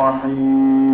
الرحيم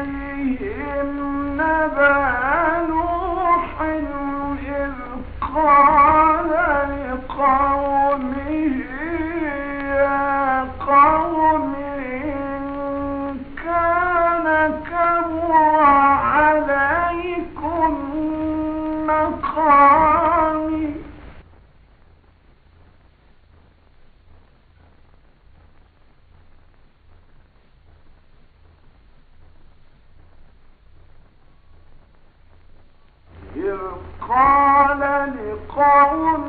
وعليهم نبأ I am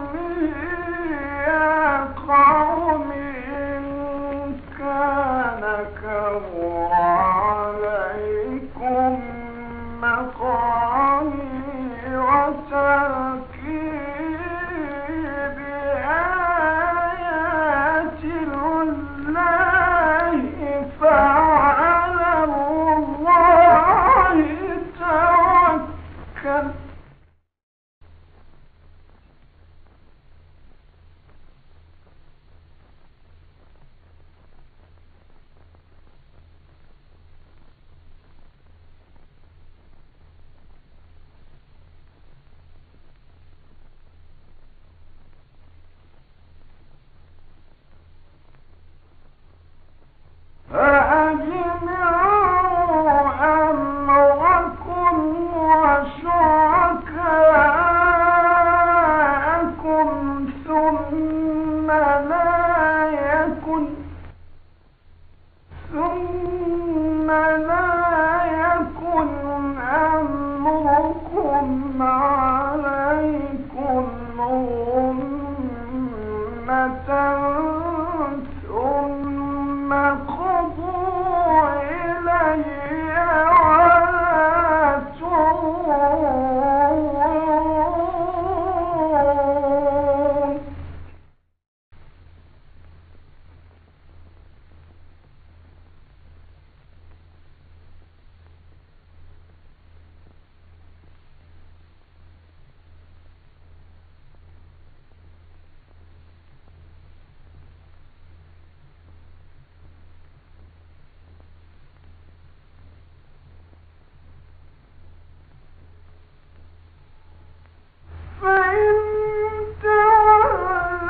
ما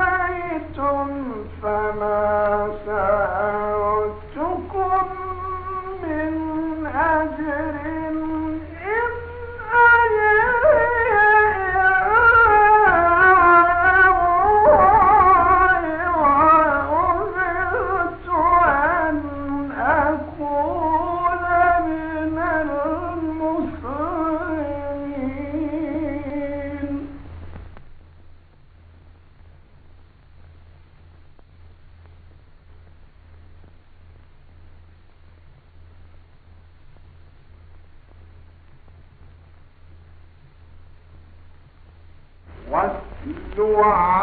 عليكم مقام ಆ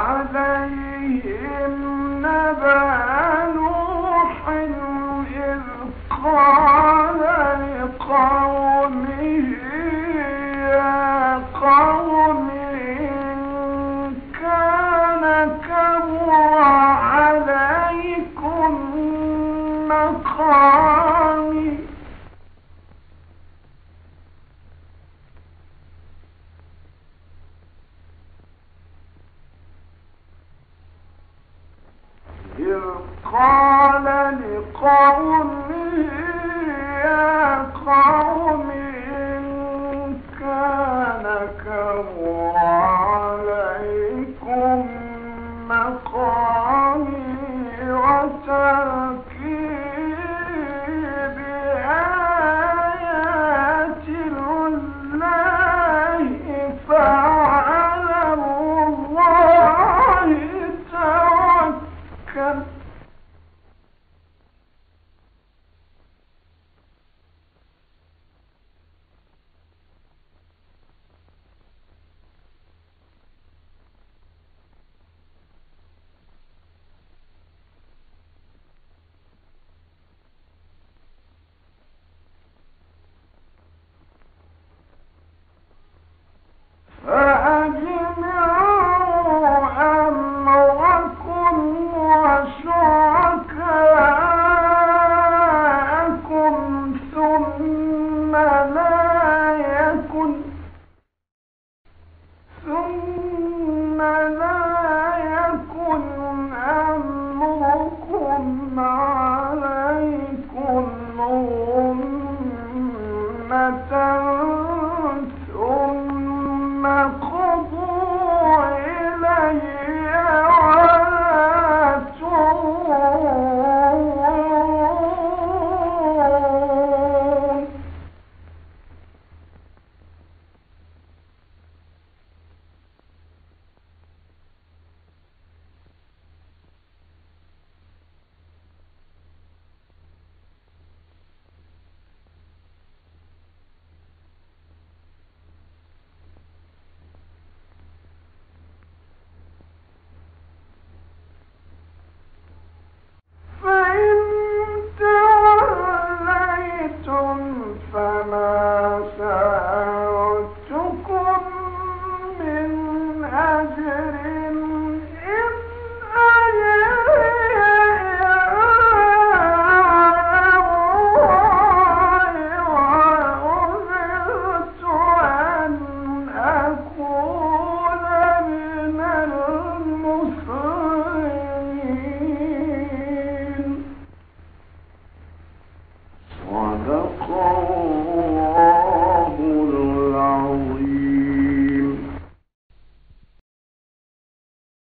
here.